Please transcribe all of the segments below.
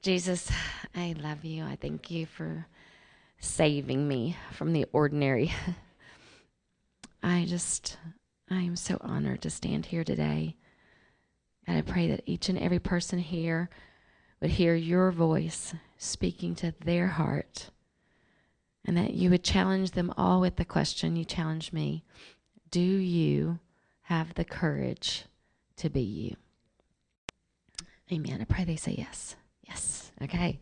Jesus, I love you. I thank you for saving me from the ordinary. I just, I am so honored to stand here today. And I pray that each and every person here would hear your voice speaking to their heart and that you would challenge them all with the question you challenged me Do you have the courage to be you? Amen. I pray they say yes. Yes. Okay.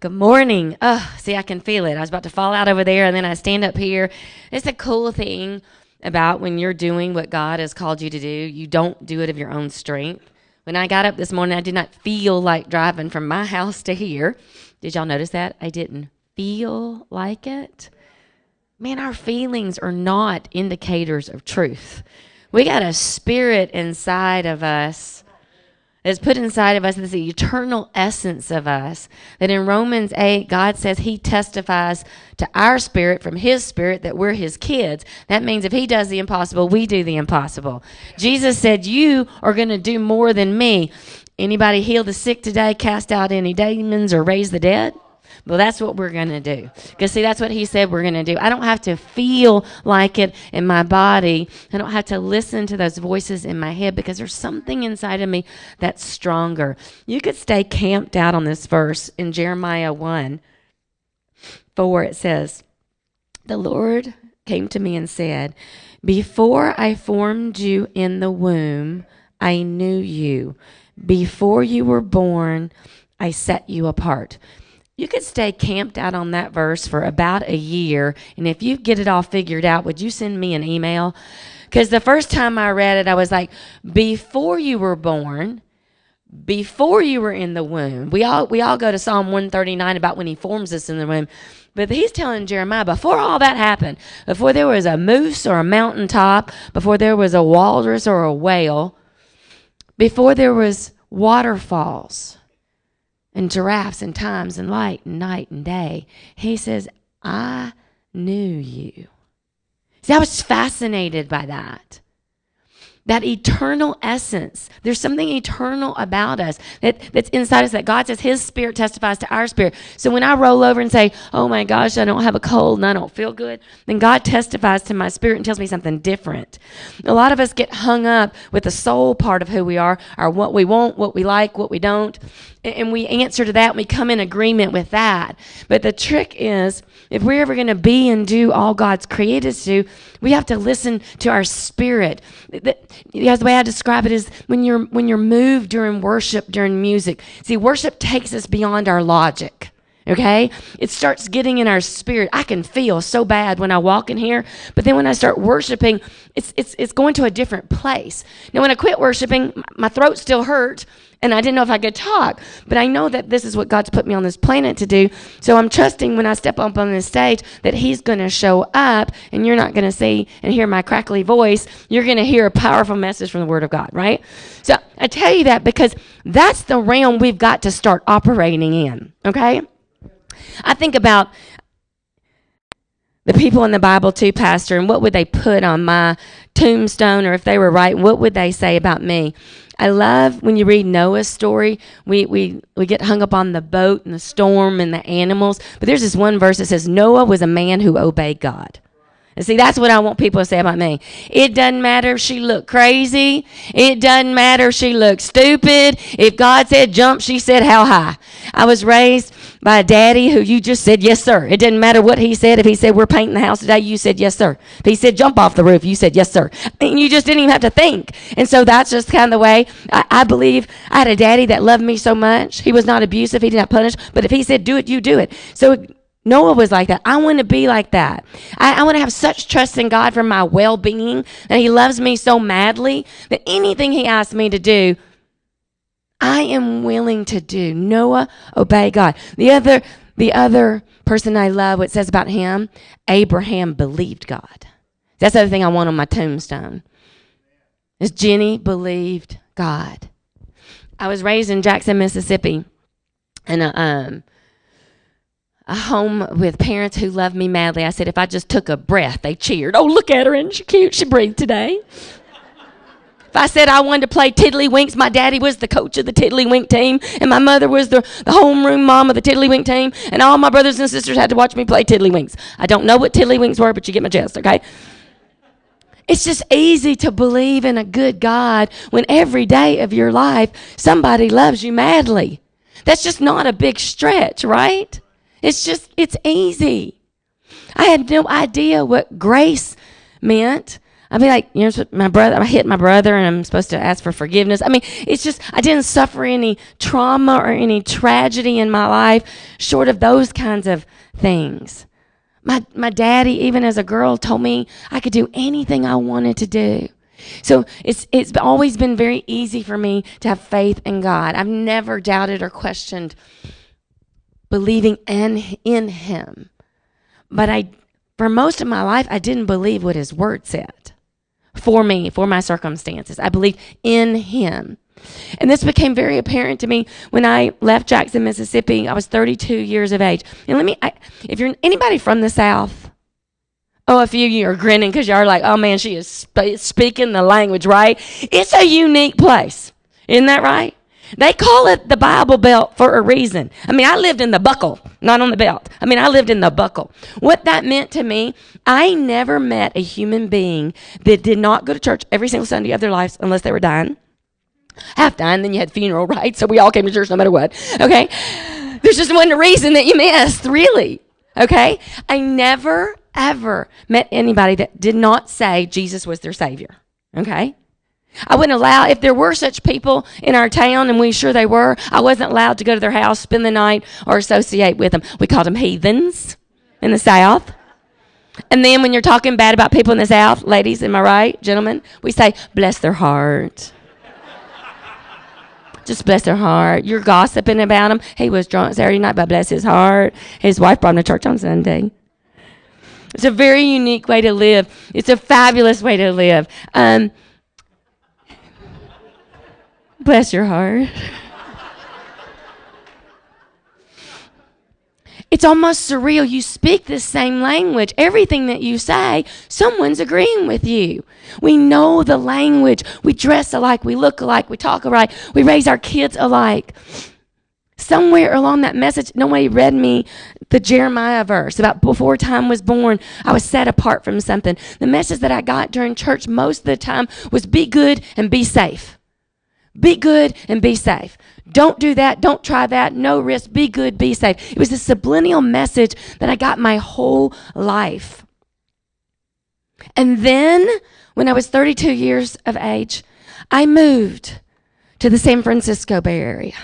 Good morning. Oh, see, I can feel it. I was about to fall out over there, and then I stand up here. It's a cool thing about when you're doing what God has called you to do. You don't do it of your own strength. When I got up this morning, I did not feel like driving from my house to here. Did y'all notice that? I didn't feel like it. Man, our feelings are not indicators of truth. We got a spirit inside of us that's put inside of us is the eternal essence of us. That in Romans 8, God says He testifies to our spirit from His spirit that we're His kids. That means if He does the impossible, we do the impossible. Jesus said, You are going to do more than me. Anybody heal the sick today, cast out any demons, or raise the dead? Well, that's what we're going to do. Because, see, that's what he said we're going to do. I don't have to feel like it in my body. I don't have to listen to those voices in my head because there's something inside of me that's stronger. You could stay camped out on this verse in Jeremiah 1 4. It says, The Lord came to me and said, Before I formed you in the womb, I knew you. Before you were born, I set you apart you could stay camped out on that verse for about a year. And if you get it all figured out, would you send me an email? Because the first time I read it, I was like, before you were born, before you were in the womb. We all we all go to Psalm 139 about when he forms us in the womb. But he's telling Jeremiah before all that happened, before there was a moose or a mountaintop, before there was a walrus or a whale, before there was waterfalls, and giraffes and times and light and night and day. He says, I knew you. See, I was fascinated by that that eternal essence. There's something eternal about us that, that's inside us that God says His Spirit testifies to our spirit. So when I roll over and say, Oh my gosh, I don't have a cold and I don't feel good, then God testifies to my spirit and tells me something different. A lot of us get hung up with the soul part of who we are, or what we want, what we like, what we don't. And we answer to that and we come in agreement with that. But the trick is, if we're ever going to be and do all God's created us to, we have to listen to our spirit. The way I describe it is when you're when you're moved during worship, during music. See, worship takes us beyond our logic. Okay? It starts getting in our spirit. I can feel so bad when I walk in here, but then when I start worshiping, it's it's it's going to a different place. Now when I quit worshiping, my throat still hurt, and I didn't know if I could talk. But I know that this is what God's put me on this planet to do. So I'm trusting when I step up on this stage that He's going to show up, and you're not going to see and hear my crackly voice. You're going to hear a powerful message from the Word of God, right? So I tell you that because that's the realm we've got to start operating in, okay? I think about the people in the Bible too, Pastor, and what would they put on my tombstone, or if they were right, what would they say about me? I love when you read Noah's story. We, we, we get hung up on the boat and the storm and the animals. But there's this one verse that says, Noah was a man who obeyed God. And see, that's what I want people to say about me. It doesn't matter if she looked crazy. It doesn't matter if she looked stupid. If God said jump, she said how high. I was raised by a daddy who you just said yes, sir. It didn't matter what he said. If he said we're painting the house today, you said yes, sir. If he said jump off the roof, you said yes, sir. And you just didn't even have to think. And so that's just kind of the way I, I believe I had a daddy that loved me so much. He was not abusive. He did not punish. But if he said do it, you do it. So Noah was like that. I want to be like that. I, I want to have such trust in God for my well being that He loves me so madly that anything He asks me to do, I am willing to do. Noah, obey God. The other, the other person I love, what says about him, Abraham believed God. That's the other thing I want on my tombstone. Is Jenny believed God. I was raised in Jackson, Mississippi, and uh, um, a home with parents who loved me madly. I said, if I just took a breath, they cheered. Oh, look at her, and she cute? She breathed today. If I said I wanted to play tiddlywinks, my daddy was the coach of the tiddlywink team, and my mother was the, the homeroom mom of the tiddlywink team, and all my brothers and sisters had to watch me play tiddlywinks. I don't know what tiddlywinks were, but you get my gist, okay? It's just easy to believe in a good God when every day of your life somebody loves you madly. That's just not a big stretch, right? It's just, it's easy. I had no idea what grace meant I'd be like, you know, my brother, I hit my brother and I'm supposed to ask for forgiveness. I mean, it's just, I didn't suffer any trauma or any tragedy in my life short of those kinds of things. My, my daddy, even as a girl, told me I could do anything I wanted to do. So it's, it's always been very easy for me to have faith in God. I've never doubted or questioned believing in, in Him. But I, for most of my life, I didn't believe what His Word said for me, for my circumstances. I believed in him. And this became very apparent to me when I left Jackson, Mississippi. I was 32 years of age. And let me, I, if you're anybody from the South, oh, a few of you are grinning because you are like, oh man, she is sp- speaking the language, right? It's a unique place. Isn't that right? They call it the Bible Belt for a reason. I mean, I lived in the buckle, not on the belt. I mean, I lived in the buckle. What that meant to me, I never met a human being that did not go to church every single Sunday of their lives unless they were dying. Half dying, then you had funeral, right? So we all came to church no matter what. Okay? There's just one reason that you missed, really. Okay? I never, ever met anybody that did not say Jesus was their Savior. Okay? I wouldn't allow, if there were such people in our town, and we sure they were, I wasn't allowed to go to their house, spend the night, or associate with them. We called them heathens in the South. And then when you're talking bad about people in the South, ladies, am I right, gentlemen? We say, bless their heart. Just bless their heart. You're gossiping about him. He was drunk Saturday night, but bless his heart. His wife brought him to church on Sunday. It's a very unique way to live. It's a fabulous way to live. Um, Bless your heart. it's almost surreal. You speak the same language. Everything that you say, someone's agreeing with you. We know the language. We dress alike. We look alike. We talk alike. We raise our kids alike. Somewhere along that message, nobody read me the Jeremiah verse about before time was born, I was set apart from something. The message that I got during church most of the time was be good and be safe. Be good and be safe. Don't do that. Don't try that. No risk. Be good. Be safe. It was a subliminal message that I got my whole life. And then, when I was 32 years of age, I moved to the San Francisco Bay Area.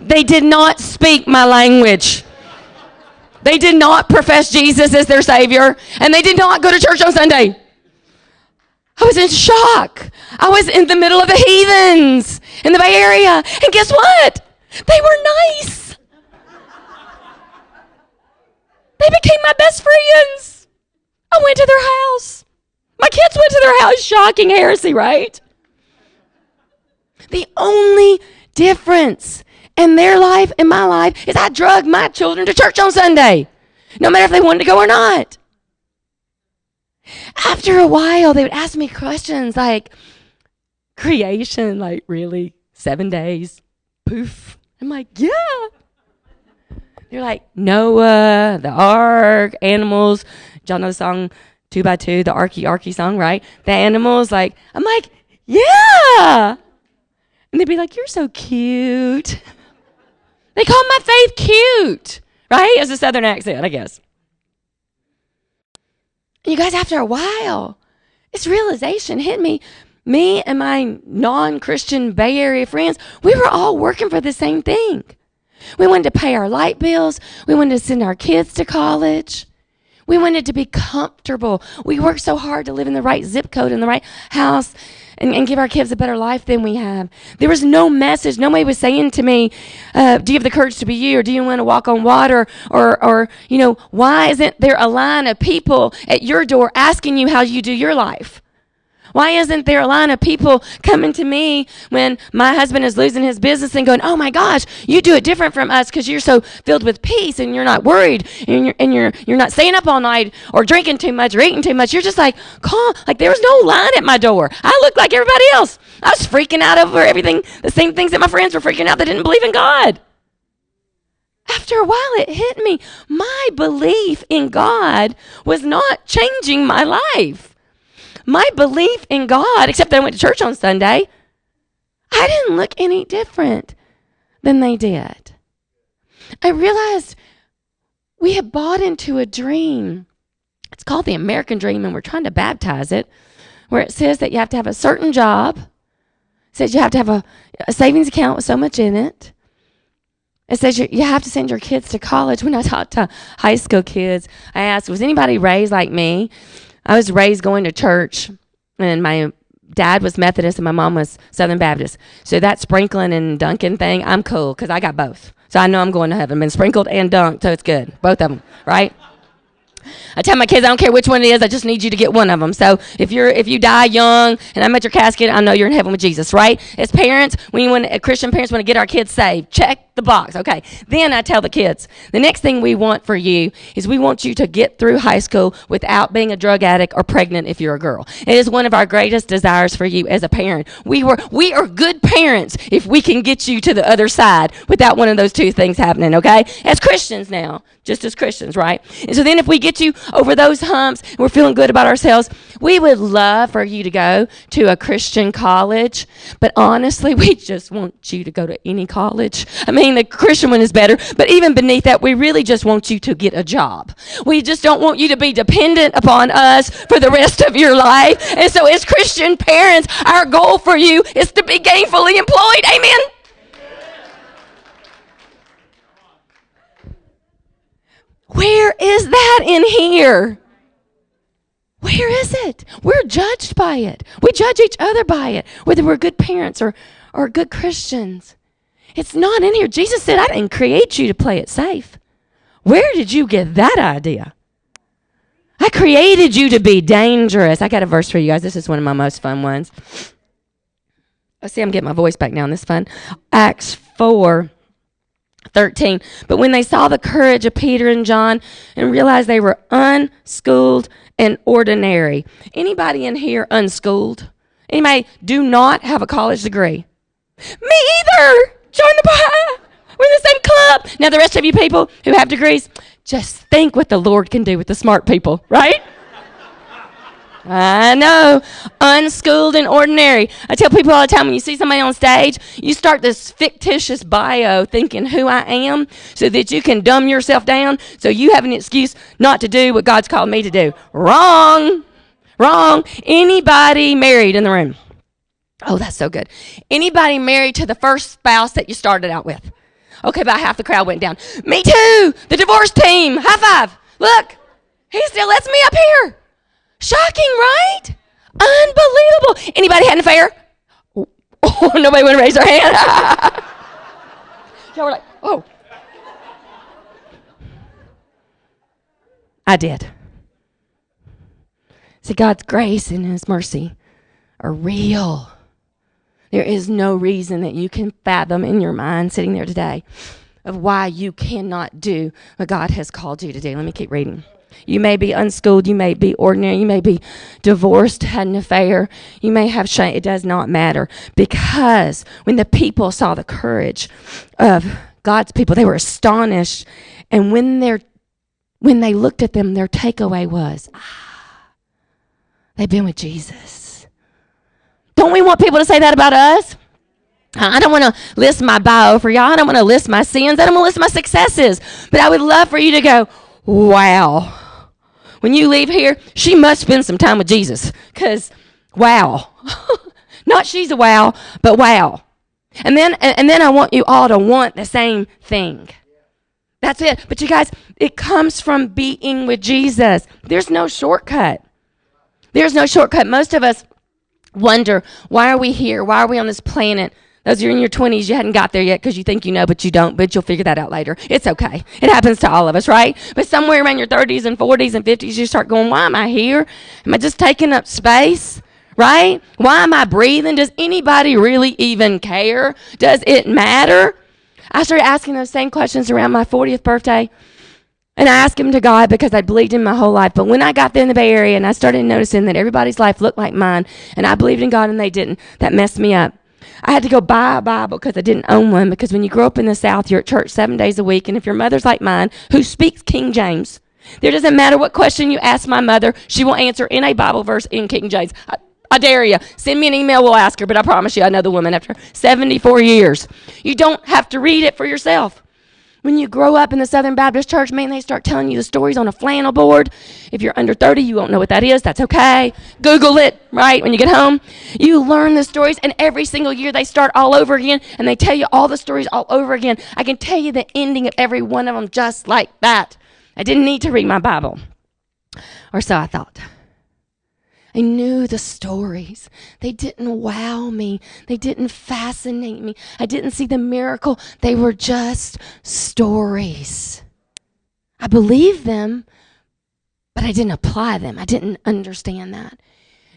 They did not speak my language. They did not profess Jesus as their Savior, and they did not go to church on Sunday. I was in shock. I was in the middle of the heathens in the Bay Area. And guess what? They were nice. They became my best friends. I went to their house. My kids went to their house. Shocking heresy, right? The only difference in their life and my life is I drug my children to church on Sunday, no matter if they wanted to go or not. After a while, they would ask me questions like, creation, like, really? Seven days? Poof. I'm like, yeah. They're like, Noah, the ark, animals. Y'all know the song Two by Two, the Arky Arky song, right? The animals, like, I'm like, yeah. And they'd be like, you're so cute. They call my faith cute, right? As a southern accent, I guess. You guys, after a while, this realization hit me. Me and my non Christian Bay Area friends, we were all working for the same thing. We wanted to pay our light bills. We wanted to send our kids to college. We wanted to be comfortable. We worked so hard to live in the right zip code in the right house and, and give our kids a better life than we have. There was no message. Nobody was saying to me, uh, do you have the courage to be you or do you want to walk on water or, or, you know, why isn't there a line of people at your door asking you how you do your life? Why isn't there a line of people coming to me when my husband is losing his business and going, "Oh my gosh, you do it different from us because you're so filled with peace and you're not worried and you're and you're you're not staying up all night or drinking too much or eating too much. You're just like calm. Like there was no line at my door. I looked like everybody else. I was freaking out over everything, the same things that my friends were freaking out that didn't believe in God." After a while, it hit me. My belief in God was not changing my life. My belief in God, except that I went to church on Sunday, I didn't look any different than they did. I realized we had bought into a dream. It's called the American Dream, and we're trying to baptize it, where it says that you have to have a certain job. It says you have to have a, a savings account with so much in it. It says you, you have to send your kids to college. When I talk to high school kids, I asked, was anybody raised like me? I was raised going to church, and my dad was Methodist and my mom was Southern Baptist. So that sprinkling and dunking thing, I'm cool because I got both. So I know I'm going to heaven. Been sprinkled and dunked, so it's good. Both of them, right? I tell my kids I don't care which one it is. I just need you to get one of them. So if you're if you die young and I'm at your casket, I know you're in heaven with Jesus, right? As parents, we want Christian parents want to get our kids saved. Check the box. Okay. Then I tell the kids, the next thing we want for you is we want you to get through high school without being a drug addict or pregnant if you're a girl. It is one of our greatest desires for you as a parent. We were we are good parents if we can get you to the other side without one of those two things happening, okay? As Christians now, just as Christians, right? And so then if we get you over those humps, we're feeling good about ourselves, we would love for you to go to a Christian college, but honestly, we just want you to go to any college. I mean, the Christian one is better, but even beneath that, we really just want you to get a job. We just don't want you to be dependent upon us for the rest of your life. And so, as Christian parents, our goal for you is to be gainfully employed. Amen. Where is that in here? Where is it? We're judged by it. We judge each other by it, whether we're good parents or, or good Christians. It's not in here. Jesus said, I didn't create you to play it safe. Where did you get that idea? I created you to be dangerous. I got a verse for you guys. This is one of my most fun ones. I see I'm getting my voice back now, and this fun. Acts 4 13. But when they saw the courage of Peter and John and realized they were unschooled and ordinary. Anybody in here unschooled? Anybody do not have a college degree? Me either. Join the bar. We're in the same club. Now, the rest of you people who have degrees, just think what the Lord can do with the smart people, right? I know. Unschooled and ordinary. I tell people all the time when you see somebody on stage, you start this fictitious bio thinking who I am so that you can dumb yourself down so you have an excuse not to do what God's called me to do. Wrong. Wrong. Anybody married in the room? Oh, that's so good. Anybody married to the first spouse that you started out with? Okay, about half the crowd went down. Me too. The divorce team. High five. Look, he still lets me up here. Shocking, right? Unbelievable. Anybody had an affair? Oh, nobody would raise their hand. Y'all were like, oh. I did. See, God's grace and His mercy are real. There is no reason that you can fathom in your mind sitting there today of why you cannot do what God has called you to do. Let me keep reading. You may be unschooled, you may be ordinary, you may be divorced, had an affair, you may have shame. It does not matter because when the people saw the courage of God's people, they were astonished. And when they when they looked at them, their takeaway was, ah, they've been with Jesus. Don't we want people to say that about us? I don't want to list my bio for y'all. I don't want to list my sins. I don't want to list my successes. But I would love for you to go, wow. When you leave here, she must spend some time with Jesus. Because, wow. Not she's a wow, but wow. And then, and then I want you all to want the same thing. That's it. But you guys, it comes from being with Jesus. There's no shortcut. There's no shortcut. Most of us wonder why are we here? Why are we on this planet? Those are in your 20s, you hadn't got there yet because you think you know, but you don't, but you'll figure that out later. It's okay. It happens to all of us, right? But somewhere around your 30s and 40s and 50s, you start going, why am I here? Am I just taking up space? right? Why am I breathing? Does anybody really even care? Does it matter? I started asking those same questions around my 40th birthday. And I asked him to God because I believed in my whole life. But when I got there in the Bay Area and I started noticing that everybody's life looked like mine and I believed in God and they didn't, that messed me up. I had to go buy a Bible because I didn't own one because when you grow up in the South, you're at church seven days a week. And if your mother's like mine, who speaks King James, there doesn't matter what question you ask my mother, she will answer in a Bible verse in King James. I, I dare you. Send me an email, we'll ask her, but I promise you I know the woman after 74 years. You don't have to read it for yourself. When you grow up in the Southern Baptist Church, man, they start telling you the stories on a flannel board. If you're under 30, you won't know what that is. That's okay. Google it, right? When you get home, you learn the stories, and every single year they start all over again, and they tell you all the stories all over again. I can tell you the ending of every one of them just like that. I didn't need to read my Bible, or so I thought. I knew the stories. They didn't wow me. They didn't fascinate me. I didn't see the miracle. They were just stories. I believed them, but I didn't apply them. I didn't understand that.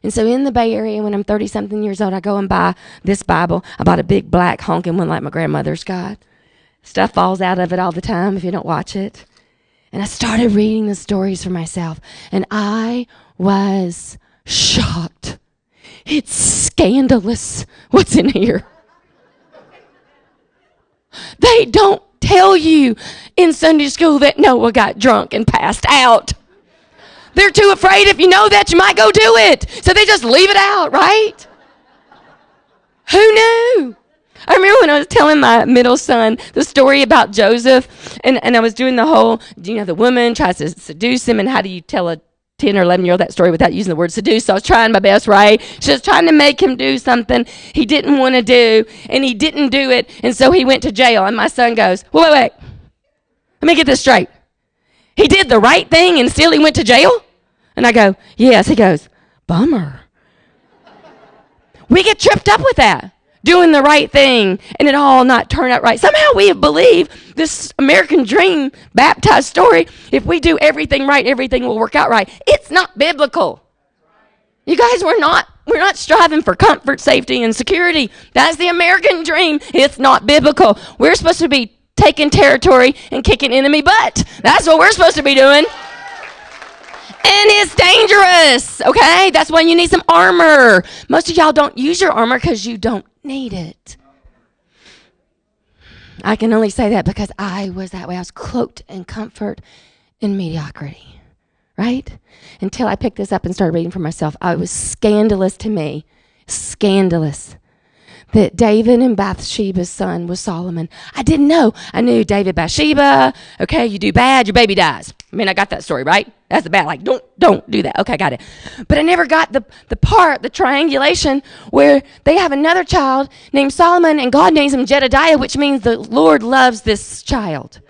And so in the Bay Area, when I'm 30 something years old, I go and buy this Bible. I bought a big black honking one like my grandmother's got. Stuff falls out of it all the time if you don't watch it. And I started reading the stories for myself. And I was shocked. It's scandalous what's in here. They don't tell you in Sunday school that Noah got drunk and passed out. They're too afraid if you know that you might go do it. So they just leave it out, right? Who knew? I remember when I was telling my middle son the story about Joseph, and, and I was doing the whole, you know, the woman tries to seduce him, and how do you tell a 10 or 11 year old that story without using the word seduce. So I was trying my best, right? She was trying to make him do something he didn't want to do, and he didn't do it, and so he went to jail. And my son goes, wait, wait, wait. Let me get this straight. He did the right thing and still he went to jail? And I go, yes. He goes, bummer. we get tripped up with that doing the right thing and it all not turn out right. Somehow we have believed this American dream baptized story. If we do everything right, everything will work out right. It's not biblical. You guys, we're not we're not striving for comfort, safety, and security. That's the American dream. It's not biblical. We're supposed to be taking territory and kicking enemy butt. That's what we're supposed to be doing. And it's dangerous, okay? That's why you need some armor. Most of y'all don't use your armor because you don't need it. I can only say that because I was that way. I was cloaked in comfort and mediocrity, right? Until I picked this up and started reading for myself. It was scandalous to me, scandalous that David and Bathsheba's son was Solomon. I didn't know. I knew David, Bathsheba. Okay, you do bad, your baby dies. I mean, I got that story, right? That's the bad. Like, don't, don't do that. Okay, got it. But I never got the, the part, the triangulation, where they have another child named Solomon and God names him Jedidiah, which means the Lord loves this child.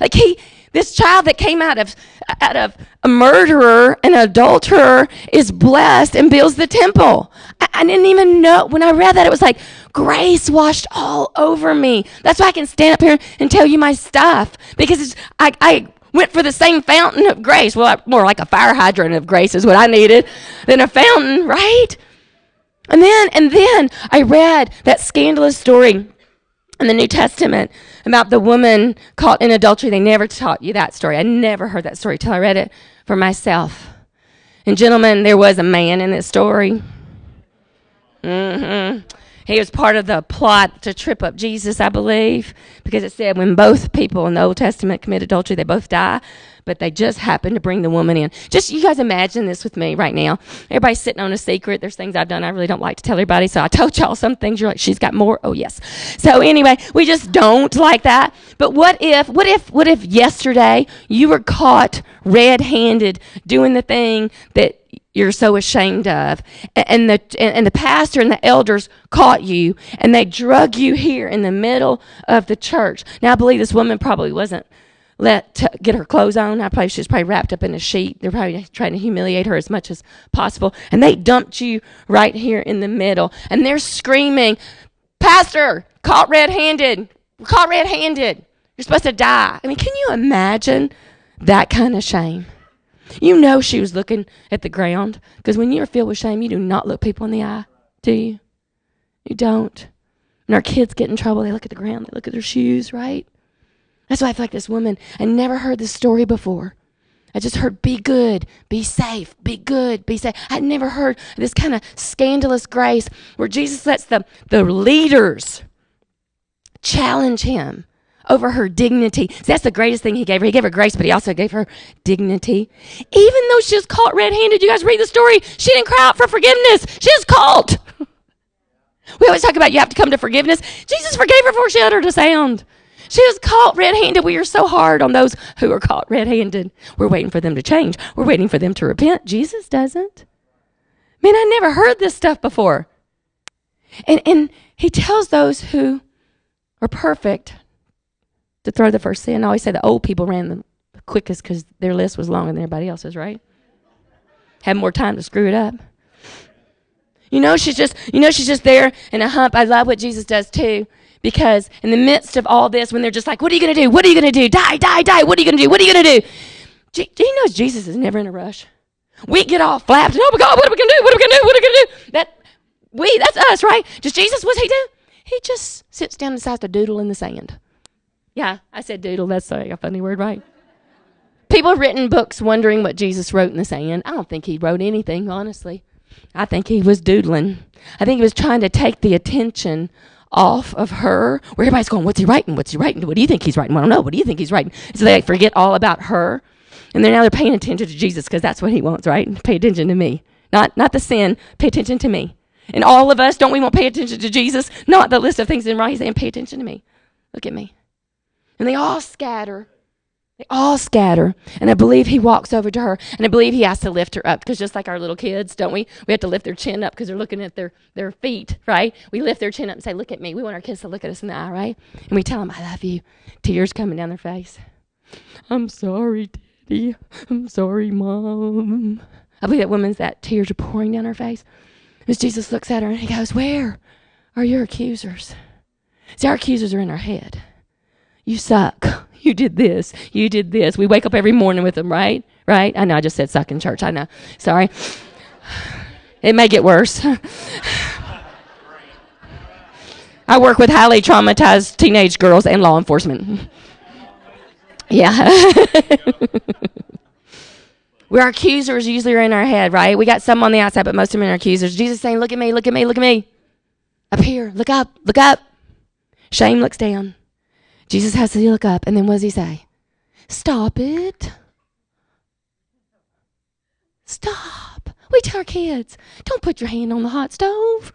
Like, he, this child that came out of, out of a murderer and adulterer is blessed and builds the temple. I, I didn't even know. When I read that, it was like grace washed all over me. That's why I can stand up here and tell you my stuff because I, I went for the same fountain of grace. Well, more like a fire hydrant of grace is what I needed than a fountain, right? And then, and then I read that scandalous story in the New Testament about the woman caught in adultery. They never taught you that story. I never heard that story till I read it for myself. And gentlemen, there was a man in this story. Mm-hmm. He was part of the plot to trip up Jesus, I believe, because it said when both people in the Old Testament commit adultery, they both die but they just happened to bring the woman in. Just you guys imagine this with me right now. Everybody's sitting on a secret. There's things I've done I really don't like to tell everybody. So I told y'all some things. You're like, she's got more. Oh yes. So anyway, we just don't like that. But what if, what if, what if yesterday you were caught red-handed doing the thing that you're so ashamed of. And the, and the pastor and the elders caught you and they drug you here in the middle of the church. Now, I believe this woman probably wasn't let get her clothes on. I probably she's probably wrapped up in a sheet. They're probably trying to humiliate her as much as possible. And they dumped you right here in the middle. And they're screaming, Pastor, caught red handed. Caught red handed. You're supposed to die. I mean, can you imagine that kind of shame? You know she was looking at the ground because when you're filled with shame, you do not look people in the eye, do you? You don't. When our kids get in trouble, they look at the ground, they look at their shoes, right? That's why I feel like this woman, I never heard this story before. I just heard be good, be safe, be good, be safe. I'd never heard this kind of scandalous grace where Jesus lets the, the leaders challenge him over her dignity. So that's the greatest thing he gave her. He gave her grace, but he also gave her dignity. Even though she was caught red handed, you guys read the story, she didn't cry out for forgiveness. She was caught. we always talk about you have to come to forgiveness. Jesus forgave her before she uttered a sound. She was caught red handed. We are so hard on those who are caught red handed. We're waiting for them to change. We're waiting for them to repent. Jesus doesn't. Man, I never heard this stuff before. And, and he tells those who are perfect to throw the first sin. I always say the old people ran the quickest because their list was longer than everybody else's, right? Had more time to screw it up. You know, she's just, you know, she's just there in a hump. I love what Jesus does too. Because in the midst of all this, when they're just like, what are you to do? What are you to do? Die, die, die. What are you to do? What are you to do? Do you know Jesus is never in a rush? We get all flapped. And, oh my God, what are we to do? What are we to do? What are we to do? That, we, that's us, right? Just Jesus, what's he do? He just sits down and decides to doodle in the sand. Yeah, I said doodle. That's a funny word, right? People have written books wondering what Jesus wrote in the sand. I don't think he wrote anything, honestly. I think he was doodling. I think he was trying to take the attention off of her, where everybody's going, What's he writing? What's he writing? What do you think he's writing? I don't know. What do you think he's writing? So they forget all about her. And they're now they're paying attention to Jesus because that's what he wants, right? Pay attention to me. Not not the sin, pay attention to me. And all of us, don't we want to pay attention to Jesus? Not the list of things in right. He's saying, Pay attention to me. Look at me. And they all scatter they all scatter. And I believe he walks over to her and I believe he has to lift her up because just like our little kids, don't we? We have to lift their chin up because they're looking at their, their feet, right? We lift their chin up and say, Look at me. We want our kids to look at us in the eye, right? And we tell them, I love you. Tears coming down their face. I'm sorry, Daddy. I'm sorry, Mom. I believe that woman's that tears are pouring down her face. As Jesus looks at her and he goes, Where are your accusers? See, our accusers are in our head. You suck you did this, you did this. We wake up every morning with them, right? Right? I know I just said suck in church. I know. Sorry. It may get worse. I work with highly traumatized teenage girls and law enforcement. Yeah. We're accusers usually are in our head, right? We got some on the outside, but most of them are accusers. Jesus saying, Look at me, look at me, look at me. Up here, look up, look up. Shame looks down. Jesus has to look up, and then what does he say? Stop it. Stop. We tell our kids, don't put your hand on the hot stove.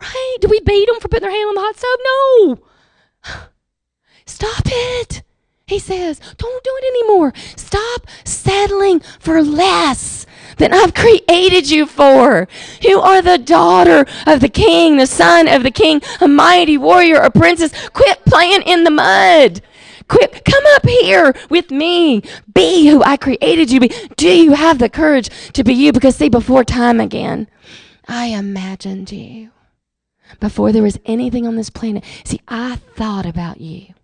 Right? Do we beat them for putting their hand on the hot stove? No. Stop it. He says, don't do it anymore. Stop settling for less than I've created you for. You are the daughter of the king, the son of the king, a mighty warrior, a princess. Quit playing in the mud. Quit, come up here with me. Be who I created you to be. Do you have the courage to be you? Because see, before time again, I imagined you. Before there was anything on this planet. See, I thought about you.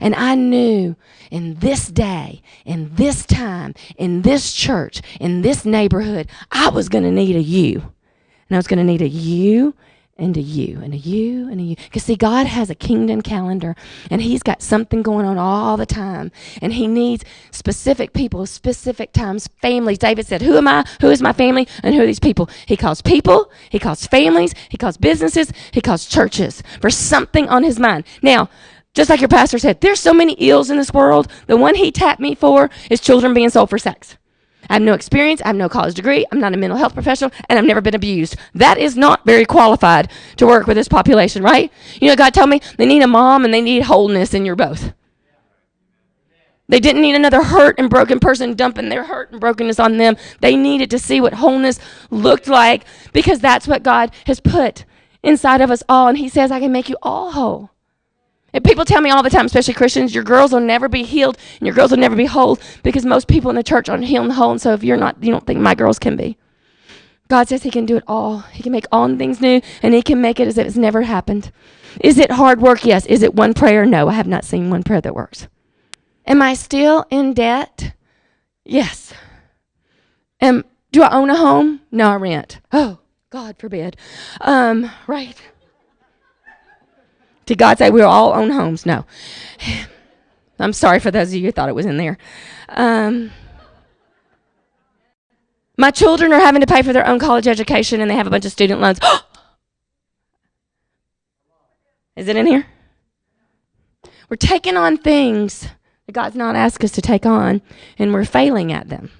And I knew in this day, in this time, in this church, in this neighborhood, I was going to need a you. And I was going to need a you and a you and a you and a you. Because see, God has a kingdom calendar and He's got something going on all the time. And He needs specific people, specific times, families. David said, Who am I? Who is my family? And who are these people? He calls people, He calls families, He calls businesses, He calls churches for something on His mind. Now, just like your pastor said, there's so many ills in this world. The one he tapped me for is children being sold for sex. I have no experience. I have no college degree. I'm not a mental health professional, and I've never been abused. That is not very qualified to work with this population, right? You know, God told me they need a mom and they need wholeness, and you're both. They didn't need another hurt and broken person dumping their hurt and brokenness on them. They needed to see what wholeness looked like because that's what God has put inside of us all. And He says, I can make you all whole. And people tell me all the time, especially Christians, your girls will never be healed and your girls will never be whole because most people in the church aren't healed and whole. And so if you're not, you don't think my girls can be. God says He can do it all. He can make all things new and He can make it as if it's never happened. Is it hard work? Yes. Is it one prayer? No. I have not seen one prayer that works. Am I still in debt? Yes. And do I own a home? No, I rent. Oh, God forbid. Um, right. Did God say we'll all own homes? No. I'm sorry for those of you who thought it was in there. Um, my children are having to pay for their own college education and they have a bunch of student loans. Is it in here? We're taking on things that God's not asked us to take on, and we're failing at them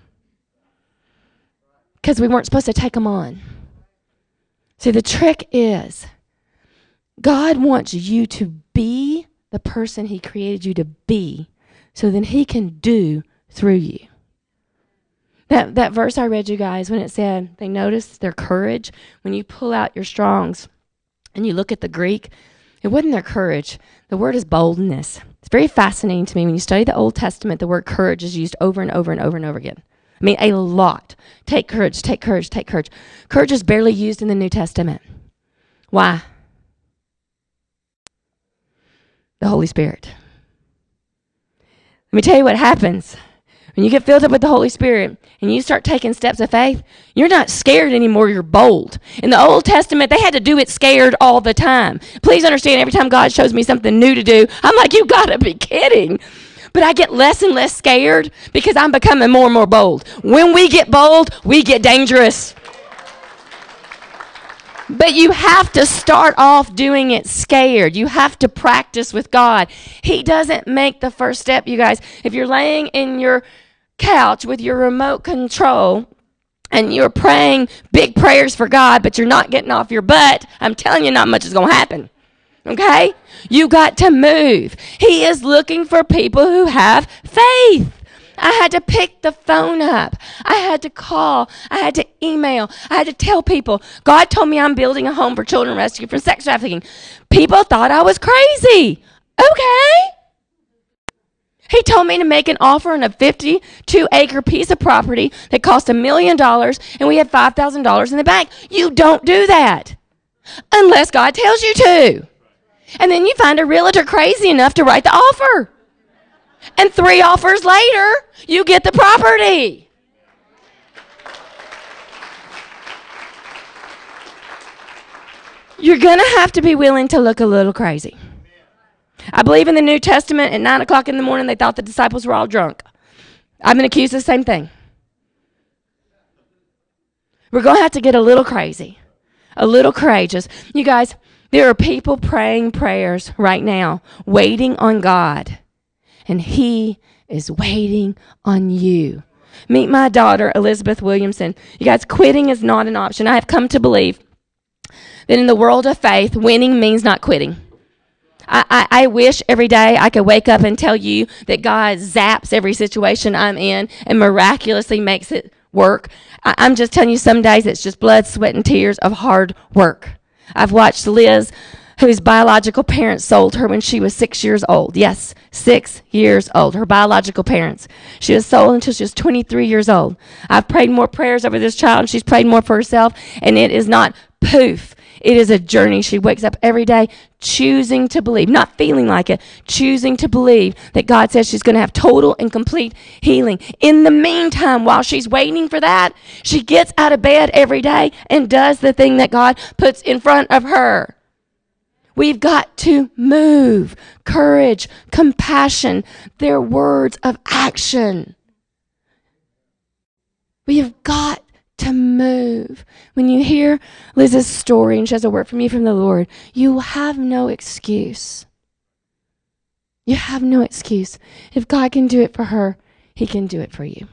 because we weren't supposed to take them on. See, the trick is God wants you to be the person He created you to be so then He can do through you. That, that verse I read you guys when it said they noticed their courage, when you pull out your Strongs and you look at the Greek, it wasn't their courage. The word is boldness. It's very fascinating to me. When you study the Old Testament, the word courage is used over and over and over and over again. I mean, a lot. Take courage, take courage, take courage. Courage is barely used in the New Testament. Why? The Holy Spirit. Let me tell you what happens. When you get filled up with the Holy Spirit and you start taking steps of faith, you're not scared anymore, you're bold. In the Old Testament, they had to do it scared all the time. Please understand, every time God shows me something new to do, I'm like, you gotta be kidding. But I get less and less scared because I'm becoming more and more bold. When we get bold, we get dangerous. But you have to start off doing it scared. You have to practice with God. He doesn't make the first step, you guys. If you're laying in your couch with your remote control and you're praying big prayers for God, but you're not getting off your butt, I'm telling you, not much is going to happen. Okay? You got to move. He is looking for people who have faith. I had to pick the phone up. I had to call. I had to email. I had to tell people. God told me I'm building a home for children rescued from sex trafficking. People thought I was crazy. Okay. He told me to make an offer on a 52 acre piece of property that cost a million dollars and we had $5,000 in the bank. You don't do that unless God tells you to. And then you find a realtor crazy enough to write the offer. And three offers later, you get the property. You're going to have to be willing to look a little crazy. I believe in the New Testament at 9 o'clock in the morning, they thought the disciples were all drunk. I've been accused of the same thing. We're going to have to get a little crazy, a little courageous. You guys, there are people praying prayers right now, waiting on God, and He is waiting on you. Meet my daughter, Elizabeth Williamson. You guys, quitting is not an option. I have come to believe that in the world of faith, winning means not quitting. I, I, I, wish every day I could wake up and tell you that God zaps every situation I'm in and miraculously makes it work. I, I'm just telling you, some days it's just blood, sweat, and tears of hard work. I've watched Liz, whose biological parents sold her when she was six years old. Yes, six years old. Her biological parents. She was sold until she was 23 years old. I've prayed more prayers over this child, and she's prayed more for herself, and it is not poof. It is a journey. She wakes up every day choosing to believe, not feeling like it, choosing to believe that God says she's going to have total and complete healing. In the meantime, while she's waiting for that, she gets out of bed every day and does the thing that God puts in front of her. We've got to move. Courage, compassion, they're words of action. We have got to move. When you hear Liz's story and she has a word from me from the Lord, you have no excuse. You have no excuse. If God can do it for her, He can do it for you.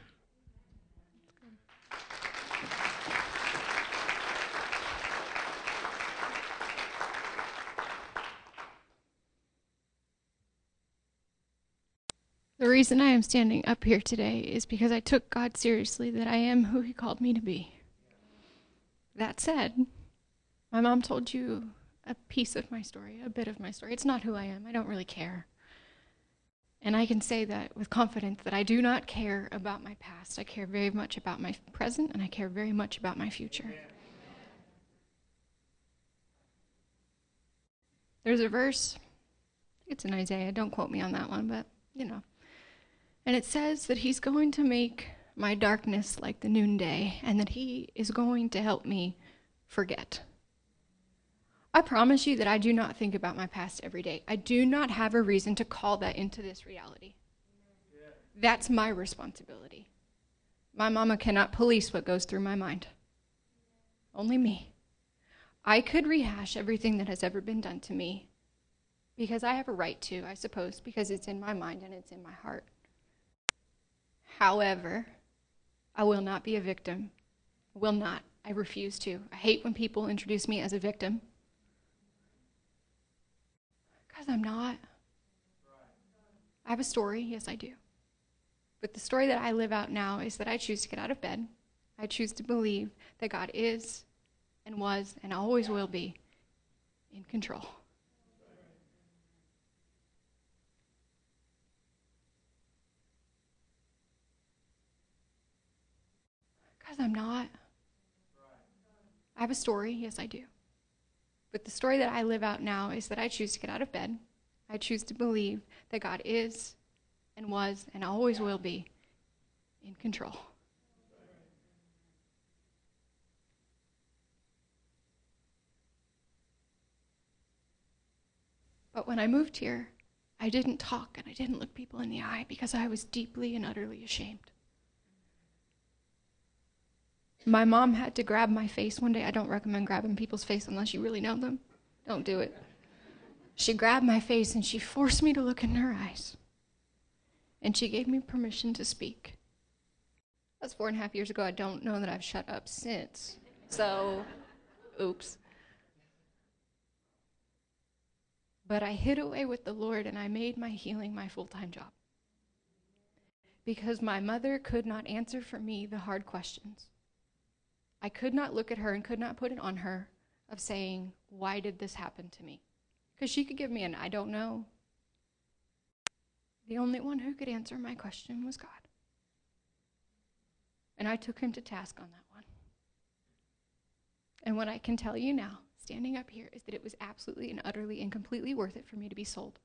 The reason I am standing up here today is because I took God seriously that I am who He called me to be. That said, my mom told you a piece of my story, a bit of my story. It's not who I am. I don't really care. And I can say that with confidence that I do not care about my past. I care very much about my present and I care very much about my future. There's a verse, it's in Isaiah, don't quote me on that one, but you know. And it says that he's going to make my darkness like the noonday, and that He is going to help me forget. I promise you that I do not think about my past every day. I do not have a reason to call that into this reality. That's my responsibility. My mama cannot police what goes through my mind. Only me. I could rehash everything that has ever been done to me because I have a right to, I suppose, because it's in my mind and it's in my heart. However, I will not be a victim. I will not. I refuse to. I hate when people introduce me as a victim. Because I'm not. I have a story, yes, I do. But the story that I live out now is that I choose to get out of bed. I choose to believe that God is and was and always will be in control. Because I'm not. I have a story, yes, I do. But the story that I live out now is that I choose to get out of bed. I choose to believe that God is and was and always will be in control. But when I moved here, I didn't talk and I didn't look people in the eye because I was deeply and utterly ashamed. My mom had to grab my face one day. I don't recommend grabbing people's face unless you really know them. Don't do it. She grabbed my face and she forced me to look in her eyes. And she gave me permission to speak. That's four and a half years ago. I don't know that I've shut up since. So, oops. But I hid away with the Lord and I made my healing my full time job. Because my mother could not answer for me the hard questions. I could not look at her and could not put it on her of saying, Why did this happen to me? Because she could give me an I don't know. The only one who could answer my question was God. And I took him to task on that one. And what I can tell you now, standing up here, is that it was absolutely and utterly and completely worth it for me to be sold.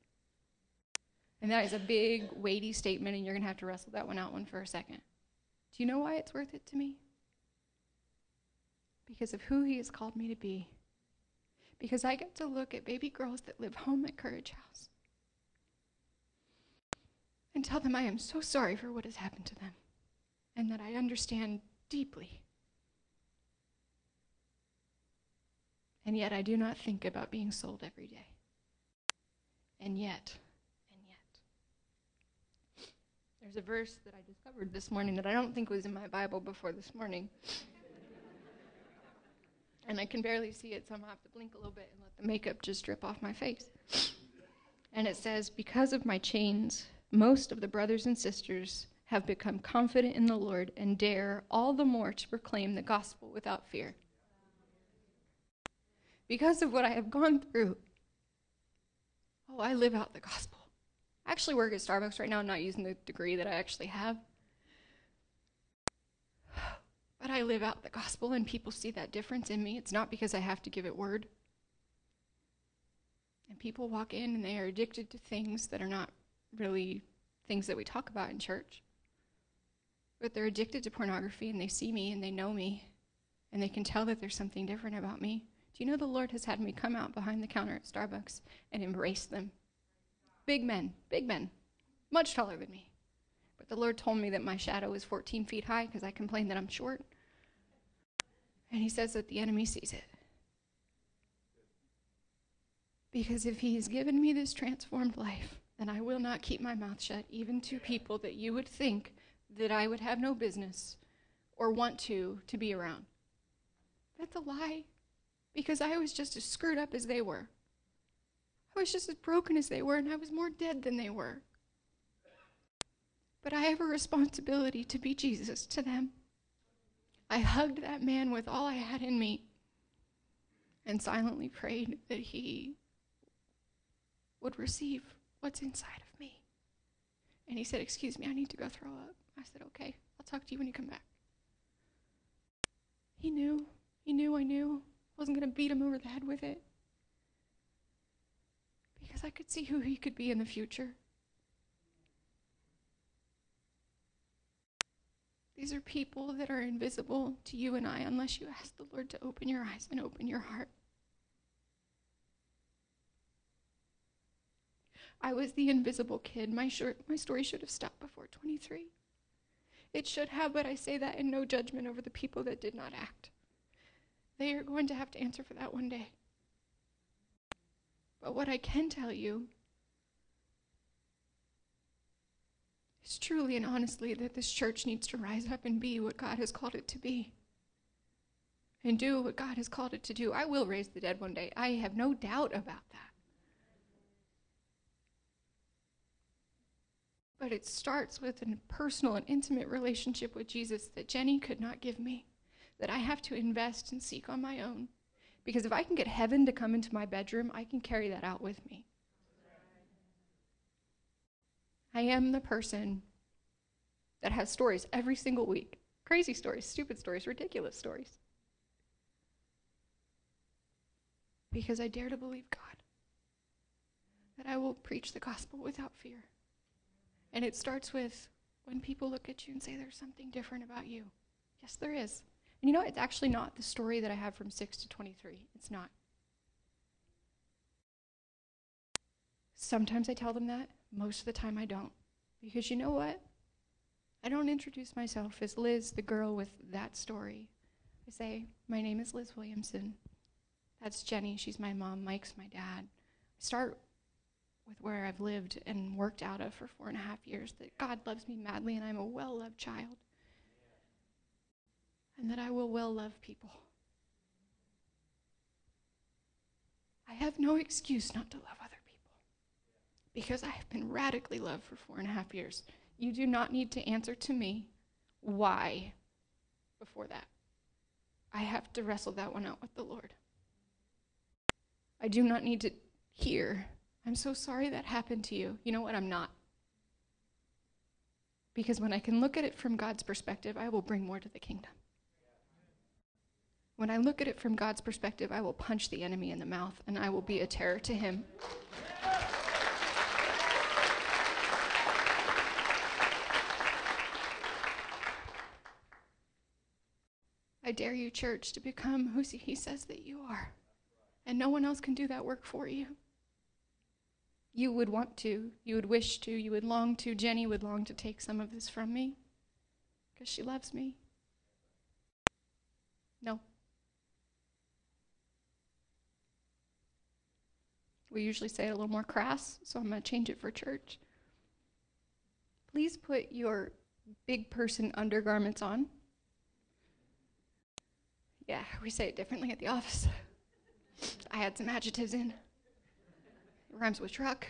And that is a big, weighty statement, and you're going to have to wrestle that one out one for a second. Do you know why it's worth it to me? Because of who He has called me to be. Because I get to look at baby girls that live home at Courage House and tell them I am so sorry for what has happened to them and that I understand deeply. And yet I do not think about being sold every day. And yet, and yet. There's a verse that I discovered this morning that I don't think was in my Bible before this morning and I can barely see it, so I'm gonna have to blink a little bit and let the makeup just drip off my face. And it says, Because of my chains, most of the brothers and sisters have become confident in the Lord and dare all the more to proclaim the gospel without fear. Because of what I have gone through, oh, I live out the gospel. I actually work at Starbucks right now. I'm not using the degree that I actually have. But I live out the gospel and people see that difference in me. It's not because I have to give it word. And people walk in and they are addicted to things that are not really things that we talk about in church. But they're addicted to pornography and they see me and they know me and they can tell that there's something different about me. Do you know the Lord has had me come out behind the counter at Starbucks and embrace them? Big men, big men, much taller than me. But the Lord told me that my shadow is 14 feet high because I complain that I'm short. And he says that the enemy sees it. Because if he has given me this transformed life, then I will not keep my mouth shut, even to people that you would think that I would have no business or want to to be around. That's a lie. Because I was just as screwed up as they were. I was just as broken as they were, and I was more dead than they were. But I have a responsibility to be Jesus to them. I hugged that man with all I had in me and silently prayed that he would receive what's inside of me. And he said, Excuse me, I need to go throw up. I said, Okay, I'll talk to you when you come back. He knew. He knew I knew. I wasn't going to beat him over the head with it. Because I could see who he could be in the future. These are people that are invisible to you and I unless you ask the Lord to open your eyes and open your heart. I was the invisible kid. My, short, my story should have stopped before 23. It should have, but I say that in no judgment over the people that did not act. They are going to have to answer for that one day. But what I can tell you is truly and honestly that this church needs to rise up and be what God has called it to be. And do what God has called it to do. I will raise the dead one day. I have no doubt about that. But it starts with a personal and intimate relationship with Jesus that Jenny could not give me, that I have to invest and seek on my own. Because if I can get heaven to come into my bedroom, I can carry that out with me. I am the person that has stories every single week crazy stories, stupid stories, ridiculous stories. Because I dare to believe God, that I will preach the gospel without fear. And it starts with when people look at you and say there's something different about you. Yes, there is. And you know, it's actually not the story that I have from 6 to 23. It's not. Sometimes I tell them that, most of the time I don't. Because you know what? I don't introduce myself as Liz, the girl with that story. I say, My name is Liz Williamson. That's Jenny. She's my mom. Mike's my dad. I start with where I've lived and worked out of for four and a half years that God loves me madly and I'm a well loved child. And that I will well love people. I have no excuse not to love other people because I have been radically loved for four and a half years. You do not need to answer to me why before that. I have to wrestle that one out with the Lord. I do not need to hear I'm so sorry that happened to you. You know what? I'm not. Because when I can look at it from God's perspective, I will bring more to the kingdom. When I look at it from God's perspective, I will punch the enemy in the mouth and I will be a terror to him. I dare you, church, to become who he says that you are. And no one else can do that work for you you would want to, you would wish to, you would long to. Jenny would long to take some of this from me because she loves me. No. We usually say it a little more crass, so I'm going to change it for church. Please put your big person undergarments on. Yeah, we say it differently at the office. I had some adjectives in. It rhymes with truck.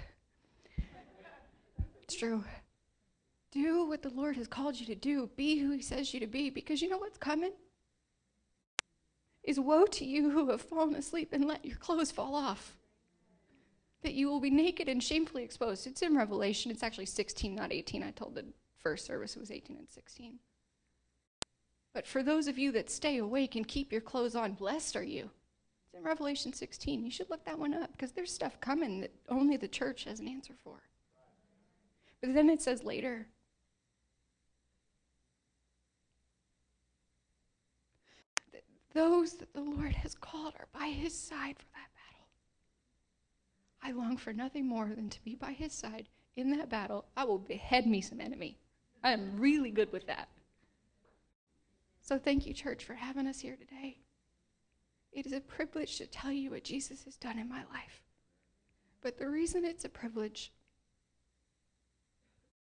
It's true. Do what the Lord has called you to do. Be who He says you to be, because you know what's coming? Is woe to you who have fallen asleep and let your clothes fall off. That you will be naked and shamefully exposed. It's in Revelation. It's actually 16, not 18. I told the first service it was 18 and 16. But for those of you that stay awake and keep your clothes on, blessed are you It's in Revelation 16. You should look that one up because there's stuff coming that only the church has an answer for. But then it says later, those that the Lord has called are by his side for that battle. I long for nothing more than to be by his side in that battle. I will behead me some enemy. I am really good with that. So thank you, church, for having us here today. It is a privilege to tell you what Jesus has done in my life. But the reason it's a privilege